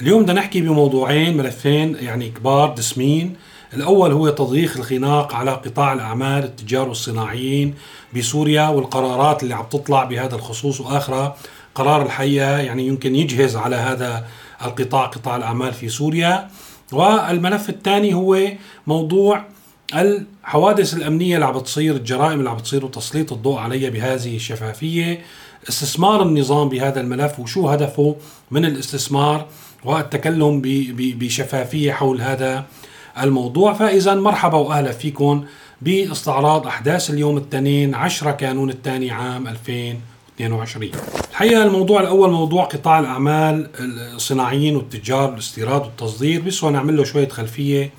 اليوم بدنا نحكي بموضوعين ملفين يعني كبار دسمين. الأول هو تضييق الخناق على قطاع الأعمال التجار والصناعيين بسوريا والقرارات اللي عم تطلع بهذا الخصوص. وآخرها قرار الحقيقة يعني يمكن يجهز على هذا القطاع قطاع الأعمال في سوريا. والملف الثاني هو موضوع الحوادث الأمنية اللي عم بتصير الجرائم اللي عم بتصير وتسليط الضوء عليها بهذه الشفافية. استثمار النظام بهذا الملف وشو هدفه من الاستثمار والتكلم بشفافية حول هذا الموضوع. فإذا مرحبا وأهلا فيكم باستعراض أحداث اليوم الاثنين 10 كانون الثاني عام 2022 الحقيقة الموضوع الأول موضوع قطاع الأعمال الصناعيين والتجار الاستيراد والتصدير. بس نعمل له شوية خلفية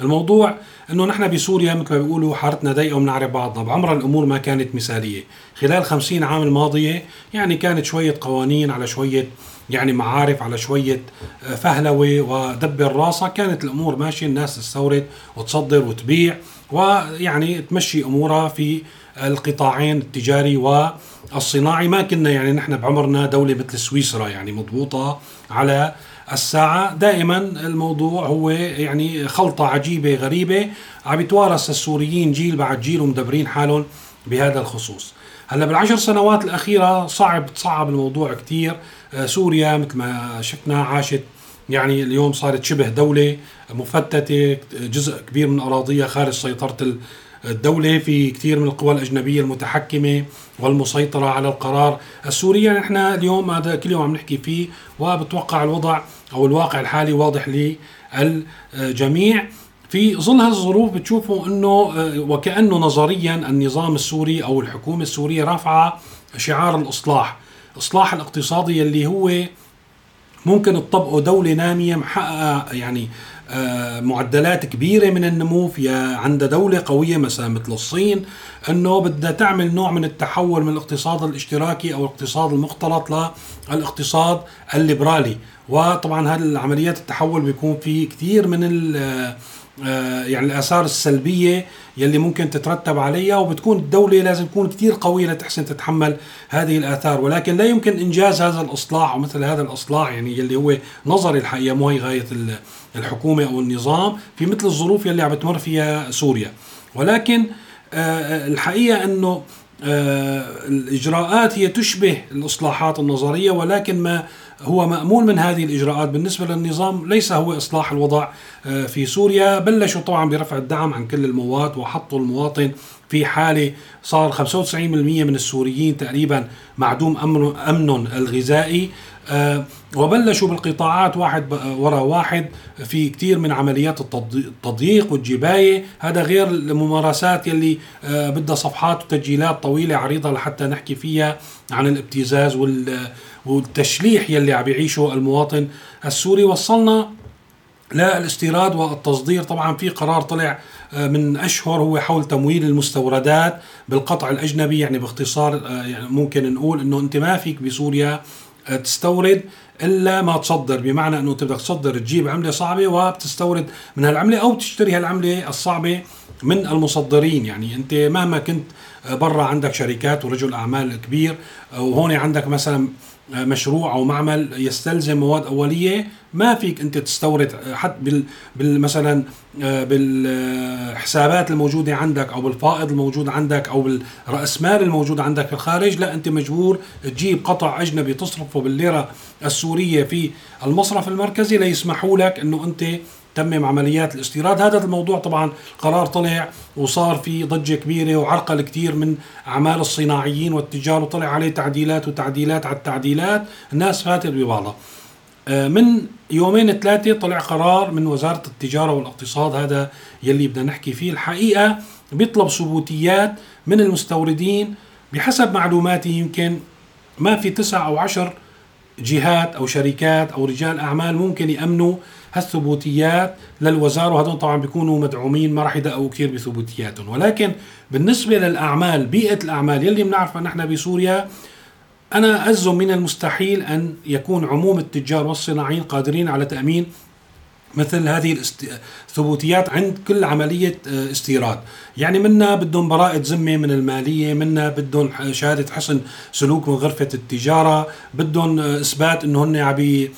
الموضوع إنه نحن بسوريا مثل ما بيقولوا حارتنا ضيقة وبنعرف بعضنا بعمر الأمور ما كانت مثالية. خلال خمسين عام الماضية يعني كانت شوية قوانين على شوية يعني معارف على شوية آه، فهلوة ودبر راسها كانت الأمور ماشية الناس تستورد وتصدر وتبيع ويعني تمشي أمورها في القطاعين التجاري والصناعي. ما كنا يعني نحن بعمرنا دولة مثل سويسرا يعني مضبوطة على الساعة. دائما الموضوع هو يعني خلطة عجيبة غريبة. عم يتوارث السوريين جيل بعد جيل ومدبرين حالهم بهذا الخصوص. هلأ بالعشر سنوات الأخيرة صعب تصعب الموضوع كثير آه، سوريا مثل ما شفنا عاشت. يعني اليوم صارت شبه دولة مفتتة جزء كبير من أراضيها خارج سيطرة الدولة في كثير من القوى الأجنبية المتحكمة والمسيطرة على القرار. السوري نحن اليوم هذا كل يوم عم نحكي فيه وبتوقع الوضع أو الواقع الحالي واضح للجميع. في ظل هالظروف بتشوفوا إنه آه، وكأنه نظريا النظام السوري أو الحكومة السورية رافعة شعار الإصلاح، الاصلاح الاقتصادي اللي هو ممكن تطبقه دولة نامية محققة يعني معدلات كبيرة من النمو في عند دولة قوية مثلا مثل الصين إنه بدها تعمل نوع من التحول من الاقتصاد الاشتراكي أو الاقتصاد المختلط للإقتصاد الليبرالي. وطبعا هذه عمليات التحول بيكون في كثير من آه، يعني الآثار السلبية يلي ممكن تترتب عليها وبتكون الدولة لازم تكون كثير قوية لتحسن تتحمل هذه الآثار. ولكن لا يمكن إنجاز هذا الإصلاح أو مثل هذا الإصلاح يعني يلي هو نظري الحقيقة مو هي غاية الحكومة أو النظام في مثل الظروف يلي عم بتمر فيها سوريا. ولكن آه، الحقيقة إنه آه، الإجراءات هي تشبه الإصلاحات النظرية ولكن ما هو مأمول من هذه الإجراءات بالنسبة للنظام ليس هو إصلاح الوضع آه، في سوريا. بلشوا طبعا برفع الدعم عن كل المواد وحطوا المواطن في حالة صار 95% من السوريين تقريبا معدوم أمن أمن الغذائي. آه، وبلشوا بالقطاعات واحد وراء واحد في كثير من عمليات التضييق والجباية. هذا غير الممارسات يلي آه، بدها صفحات وتسجيلات طويلة عريضة لحتى نحكي فيها عن الابتزاز والتشليح يلي عم يعيشه المواطن السوري. وصلنا للاستيراد والتصدير. طبعا في قرار طلع آه، من أشهر هو حول تمويل المستوردات بالقطع الأجنبي. يعني باختصار يعني ممكن نقول إنه أنت ما فيك بسوريا تستورد إلا ما تصدر. بمعنى إنه أنت بدك تصدر تجيب عملة صعبة وبتستورد من هالعملة أو تشتري هالعملة الصعبة. من المصدرين يعني أنت مهما كنت برا عندك شركات ورجل أعمال كبير وهون عندك مثلا مشروع أو معمل يستلزم مواد أولية ما فيك أنت تستورد حتى بال, مثلا آه، بالحسابات الموجودة عندك أو بالفائض الموجود عندك أو بالرأس مال الموجود عندك في الخارج لا أنت مجبور تجيب قطع أجنبي تصرفه بالليرة السورية في المصرف المركزي ليسمحوا لك إنه أنت تمم عمليات الاستيراد. هذا الموضوع طبعا قرار طلع وصار في ضجة كبيرة وعرقل كثير من أعمال الصناعيين والتجار وطلع عليه تعديلات وتعديلات على التعديلات. الناس فاتت ببعضها آه، من يومين ثلاثة طلع قرار من وزارة التجارة والاقتصاد هذا يلي بدنا نحكي فيه الحقيقة بيطلب ثبوتيات من المستوردين بحسب معلوماتي يمكن ما في تسع أو عشر جهات أو شركات أو رجال أعمال ممكن يأمنوا هالثبوتيات للوزارة وهذول طبعا بيكونوا مدعومين ما راح يدققوا كثير بثبوتياتهم ولكن بالنسبة للأعمال بيئة الأعمال يلي بنعرفها نحن بسوريا أنا أزم من المستحيل أن يكون عموم التجار والصناعيين قادرين على تأمين مثل هذه الثبوتيات عند كل عملية آه، استيراد. يعني منا بدهم براءة ذمة من المالية منا بدهم شهادة حسن سلوك من غرفة التجارة بدهم آه، إثبات أنه هن عم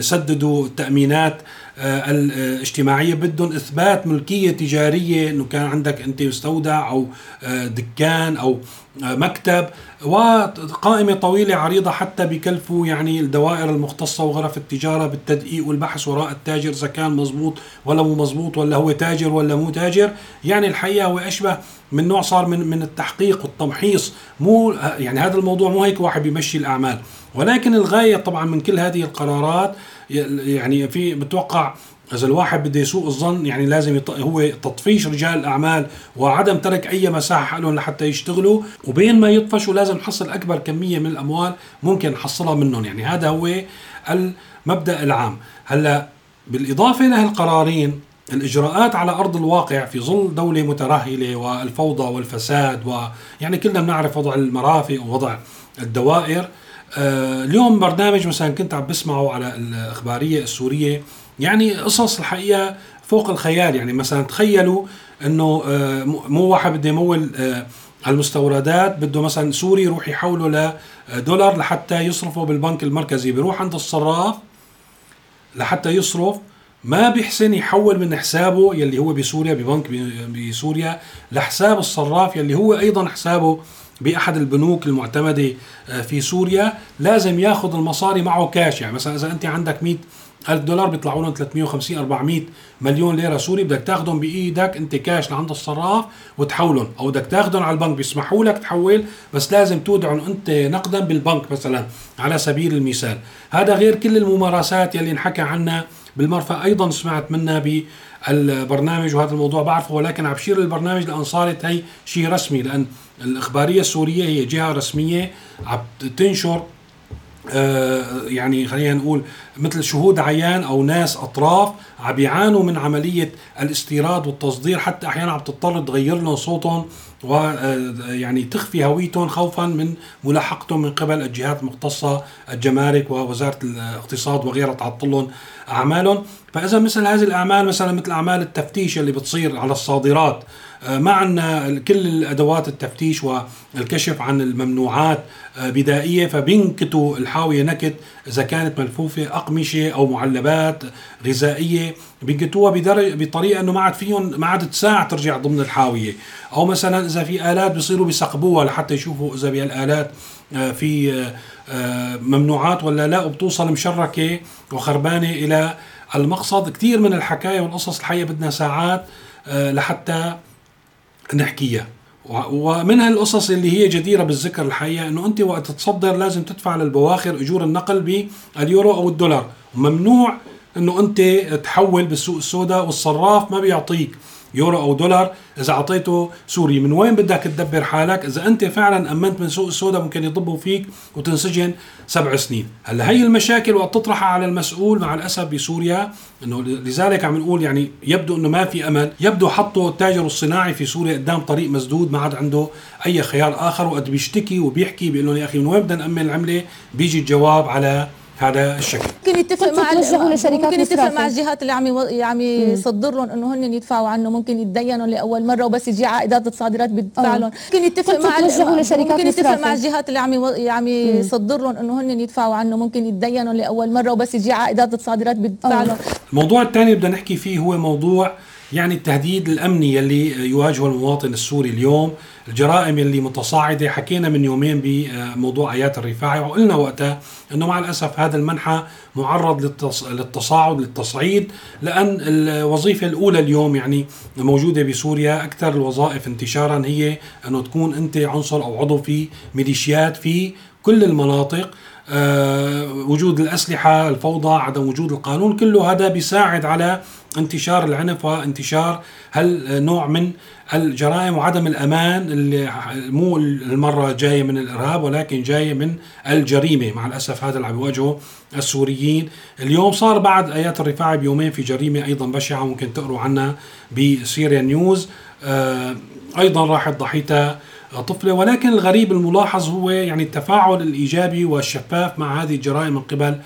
سددوا التأمينات الاجتماعية بدهم إثبات ملكية تجارية أنه كان عندك أنت مستودع أو دكان أو مكتب وقائمة طويلة عريضة حتى بكلفوا يعني الدوائر المختصة وغرف التجارة بالتدقيق والبحث وراء التاجر إذا كان مزبوط ولا مو مزبوط ولا هو تاجر ولا مو تاجر. يعني الحقيقة هو أشبه من نوع صار من من التحقيق والتمحيص. مو يعني هذا الموضوع مو هيك واحد بيمشي الأعمال. ولكن الغاية طبعا من كل هذه القرارات يعني في بتوقع إذا الواحد بده يسوء الظن يعني لازم يط... هو تطفيش رجال الأعمال وعدم ترك أي مساحة لهم لحتى يشتغلوا. وبين ما يطفشوا لازم نحصل أكبر كمية من الأموال ممكن نحصلها منهم. يعني هذا هو المبدأ العام. هلأ بالإضافة لهالقرارين الإجراءات على أرض الواقع في ظل دولة مترهلة والفوضى والفساد ويعني كلنا بنعرف وضع المرافق ووضع الدوائر. اليوم برنامج مثلا كنت عم بسمعه على الإخبارية السورية. يعني قصص الحقيقة فوق الخيال. يعني مثلا تخيلوا إنه آه، مو واحد بده يمول آه، المستوردات بده مثلا سوري يروح يحوله لدولار لحتى يصرفه بالبنك المركزي. بيروح عند الصراف لحتى يصرف. ما بيحسن يحول من حسابه يلي هو بسوريا ببنك بسوريا لحساب الصراف يلي هو أيضا حسابه بأحد البنوك المعتمدة آه، في سوريا لازم ياخذ المصاري معه كاش يعني مثلا إذا أنت عندك 100 ألف دولار بيطلعوا لهم 350 400 مليون ليرة سوري. بدك تاخذهم بإيدك أنت كاش لعند الصراف وتحولهم. أو بدك تاخذهم على البنك بيسمحوا لك تحول بس لازم تودعهم أنت نقدا بالبنك مثلا على سبيل المثال. هذا غير كل الممارسات يلي انحكى عنها بالمرفأ أيضا سمعت منها بالبرنامج وهذا الموضوع بعرفه ولكن عم بشير البرنامج لأن صارت هي شيء رسمي لأن الإخبارية السورية هي جهة رسمية عم تنشر آه، يعني خلينا نقول مثل شهود عيان أو ناس أطراف عم يعانوا من عملية الاستيراد والتصدير حتى أحيانا عم تضطر تغير لهم صوتهم ويعني آه، تخفي هويتهم خوفا من ملاحقتهم من قبل الجهات المختصة الجمارك ووزارة الاقتصاد وغيرها تعطل لهم أعمالهم. فإذا مثل هذه الأعمال مثلا مثل أعمال التفتيش اللي بتصير على الصادرات ما عندنا كل الأدوات التفتيش والكشف عن الممنوعات آه، بدائية. فبينكتوا الحاوية نكت إذا كانت ملفوفة أقمشة أو معلبات غذائية. بينكتوها بطريقة إنه ما عاد فيهم ما عاد ساعه ترجع ضمن الحاوية. أو مثلا إذا في آلات بيصيروا بيسقبوها لحتى يشوفوا إذا بهالآلات آه، في ممنوعات ولا لا. وبتوصل مشركة وخربانة إلى المقصد. كثير من الحكاية والقصص الحقيقة بدنا ساعات لحتى نحكيها. ومن هالقصص اللي هي جديرة بالذكر الحقيقة إنه أنت وقت تصدر لازم تدفع للبواخر أجور النقل باليورو أو الدولار. وممنوع إنه أنت تحول بالسوق السوداء والصراف ما بيعطيك. يورو أو دولار. إذا أعطيته سوري من وين بدك تدبر حالك؟ إذا أنت فعلا أمنت من سوق السوداء ممكن يضبوا فيك وتنسجن سبع سنين. هلأ هي المشاكل وقت تطرحها على المسؤول مع الأسف بسوريا إنه لذلك عم نقول يعني يبدو إنه ما في أمل. يبدو حطوا التاجر الصناعي في سوريا قدام طريق مسدود ما عاد عنده أي خيار آخر. وقت بيشتكي وبيحكي بيقول يا أخي من وين بدنا نأمن العملة؟ بيجي الجواب على هذا الشكل. ممكن يتفق مع ممكن يتفق مع الجهات اللي عم عم يصدر لهم انه هن يدفعوا عنه ممكن يتدينوا لأول مرة وبس يجي عائدات الصادرات بيدفع لهم ممكن يتفق مع ممكن يتفق مع الجهات اللي عم عم يصدر لهم انه هن يدفعوا عنه ممكن يتدينوا لأول مرة وبس يجي عائدات الصادرات بيدفع لهم الموضوع الثاني بدنا نحكي فيه هو موضوع يعني التهديد الأمني يلي يواجهه المواطن السوري اليوم الجرائم اللي متصاعدة حكينا من يومين بموضوع آيات الرفاعي وقلنا وقتها إنه مع الأسف هذا المنحى معرض للتصاعد للتصعيد لأن الوظيفة الأولى اليوم يعني موجودة بسوريا أكثر الوظائف انتشارا هي أنه تكون أنت عنصر أو عضو في ميليشيات في كل المناطق. وجود الأسلحة الفوضى عدم وجود القانون كله هذا بيساعد على انتشار العنف وانتشار هالنوع من الجرائم وعدم الأمان اللي مو المرة جاية من الإرهاب ولكن جاية من الجريمة. مع الأسف هذا اللي عم يواجهه السوريين. اليوم صار بعد آيات الرفاعي بيومين في جريمة أيضا بشعة ممكن تقروا عنها بسيريا نيوز. آه، أيضا راحت ضحيتها طفلة ولكن الغريب الملاحظ هو يعني التفاعل الإيجابي والشفاف مع هذه الجرائم من قبل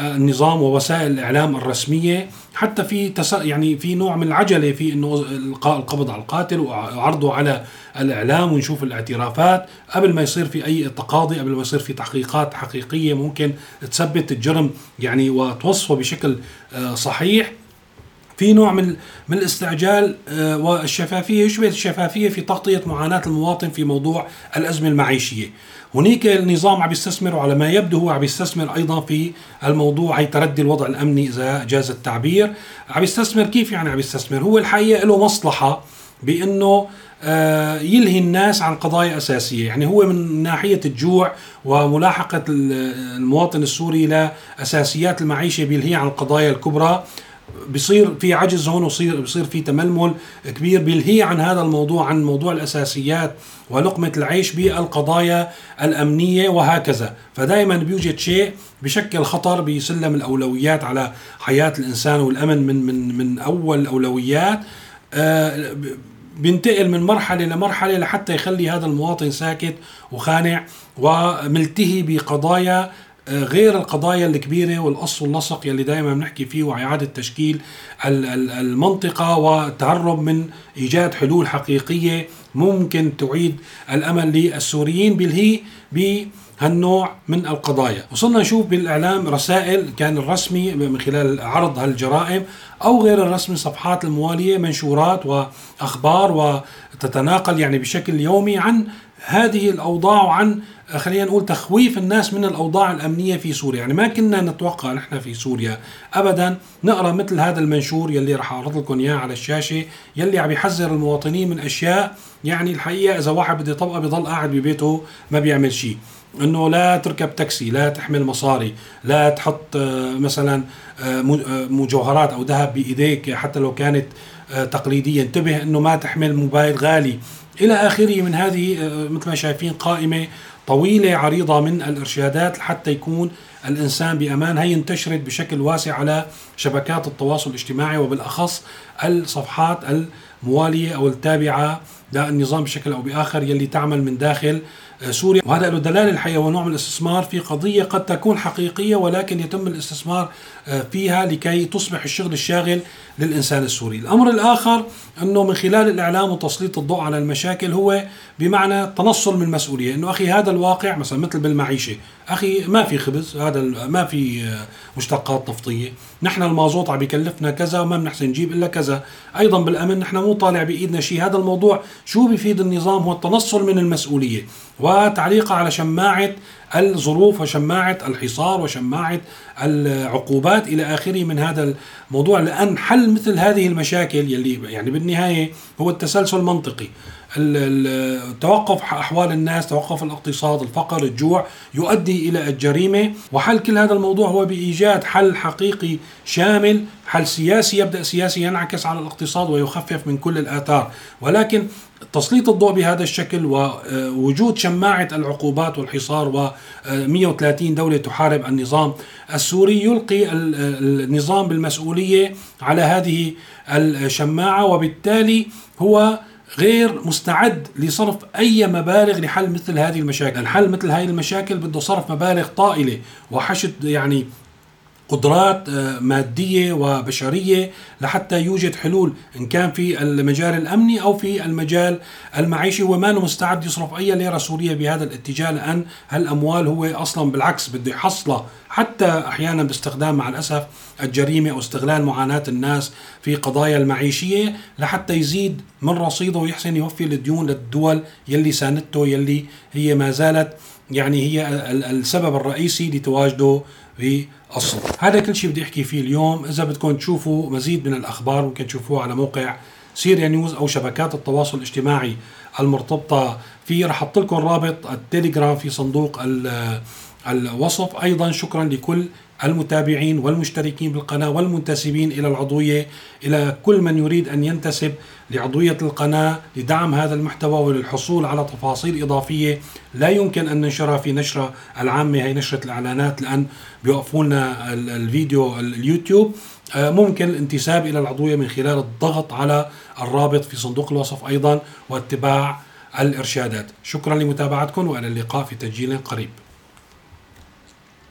النظام ووسائل الإعلام الرسمية. حتى في تس... يعني في نوع من العجلة في إنه إلقاء القبض على القاتل وعرضه على الإعلام ونشوف الاعترافات قبل ما يصير في أي تقاضي قبل ما يصير في تحقيقات حقيقية ممكن تثبت الجرم يعني وتوصفه بشكل آه، صحيح. في نوع من من الاستعجال آه، والشفافية يشبه الشفافية في تغطية معاناة المواطن في موضوع الأزمة المعيشية. هناك النظام عم يستثمر وعلى ما يبدو هو عم يستثمر أيضا في الموضوع هي تردي الوضع الأمني إذا جاز التعبير، عم يستثمر كيف يعني عم يستثمر؟ هو الحقيقة له مصلحة بأنه آه، يلهي الناس عن قضايا أساسية، يعني هو من ناحية الجوع وملاحقة المواطن السوري لأساسيات المعيشة بيلهي عن القضايا الكبرى بصير في عجز هون وصير بصير في تململ كبير بيلهي عن هذا الموضوع عن موضوع الأساسيات ولقمة العيش بالقضايا الأمنية وهكذا. فدائما بيوجد شيء بشكل خطر بسلم الأولويات على حياة الإنسان والأمن من من من أول الاولويات آه بينتقل من مرحلة لمرحلة لحتى يخلي هذا المواطن ساكت وخانع وملتهي بقضايا غير القضايا الكبيرة والقص واللصق يلي دائما بنحكي فيه وإعادة تشكيل المنطقة والتهرب من إيجاد حلول حقيقية ممكن تعيد الأمل للسوريين بالهي بهالنوع من القضايا. وصلنا نشوف بالإعلام رسائل كان الرسمي من خلال عرض هالجرائم أو غير الرسمي صفحات الموالية منشورات وأخبار وتتناقل يعني بشكل يومي عن هذه الأوضاع وعن خلينا نقول تخويف الناس من الأوضاع الأمنية في سوريا، يعني ما كنا نتوقع نحن في سوريا ابدا. نقرأ مثل هذا المنشور يلي رح أعرض لكم إياه على الشاشة يلي عم يحذر المواطنين من أشياء. يعني الحقيقة إذا واحد بده يطبقها بضل قاعد ببيته ما بيعمل شيء. إنه لا تركب تاكسي، لا تحمل مصاري، لا تحط آه، مثلا آه، آه، مجوهرات أو ذهب بإيديك حتى لو كانت تقليديه، انتبه إنه ما تحمل موبايل غالي. إلى آخره من هذه مثل ما شايفين قائمة طويلة عريضة من الإرشادات حتى يكون الإنسان بأمان. هي انتشرت بشكل واسع على شبكات التواصل الاجتماعي وبالأخص الصفحات الموالية أو التابعة للنظام بشكل أو بآخر يلي تعمل من داخل آه، سوريا. وهذا له دلالة الحقيقة ونوع من الاستثمار في قضية قد تكون حقيقية ولكن يتم الاستثمار آه، فيها لكي تصبح الشغل الشاغل للإنسان السوري. الأمر الآخر أنه من خلال الإعلام وتسليط الضوء على المشاكل هو بمعنى التنصل من المسؤولية. أنه أخي هذا الواقع مثلا مثل بالمعيشة أخي ما في خبز هذا ما في آه، مشتقات نفطية. نحن المازوت عم بيكلفنا كذا وما بنحسن نجيب إلا كذا. أيضا بالأمن نحن مو طالع بإيدنا شيء. هذا الموضوع شو بيفيد النظام؟ هو التنصل من المسؤولية. وتعليقها على شماعة الظروف وشماعة الحصار وشماعة العقوبات إلى آخره من هذا الموضوع لأن حل مثل هذه المشاكل يلي يعني بالنهاية هو التسلسل المنطقي. توقف أحوال الناس توقف الاقتصاد الفقر الجوع يؤدي إلى الجريمة. وحل كل هذا الموضوع هو بإيجاد حل حقيقي شامل حل سياسي يبدأ سياسي ينعكس على الاقتصاد ويخفف من كل الآثار. ولكن تسليط الضوء بهذا الشكل ووجود شماعة العقوبات والحصار و 130 دولة تحارب النظام السوري يلقي النظام بالمسؤولية على هذه الشماعة وبالتالي هو غير مستعد لصرف أي مبالغ لحل مثل هذه المشاكل، الحل مثل هذه المشاكل بده صرف مبالغ طائلة وحشد يعني قدرات آه، مادية وبشرية لحتى يوجد حلول إن كان في المجال الأمني أو في المجال المعيشي. وما مستعد يصرف أي ليرة سورية بهذا الاتجاه لأن هالأموال هو أصلا بالعكس بده يحصلها حتى أحيانا باستخدام مع الأسف الجريمة أو استغلال معاناة الناس في قضايا المعيشية لحتى يزيد من رصيده ويحسن يوفي الديون للدول يلي ساندته يلي هي ما زالت يعني هي السبب الرئيسي لتواجده في الصدر هذا كل شيء بدي أحكي فيه اليوم. إذا بدكم تشوفوا مزيد من الأخبار ممكن تشوفوها على موقع سيريا نيوز أو شبكات التواصل الاجتماعي المرتبطة فيه. رح أحط لكم رابط التليجرام في صندوق الوصف. أيضا شكرا لكل المتابعين والمشتركين بالقناة والمنتسبين إلى العضوية إلى كل من يريد أن ينتسب لعضوية القناة لدعم هذا المحتوى وللحصول على تفاصيل إضافية. لا يمكن أن ننشرها في نشرة العامة هي نشرة الإعلانات لأن بيوقفوا لنا الفيديو اليوتيوب. آه، ممكن الانتساب إلى العضوية من خلال الضغط على الرابط في صندوق الوصف أيضا واتباع الإرشادات. شكرا لمتابعتكم وإلى اللقاء في تسجيل قريب.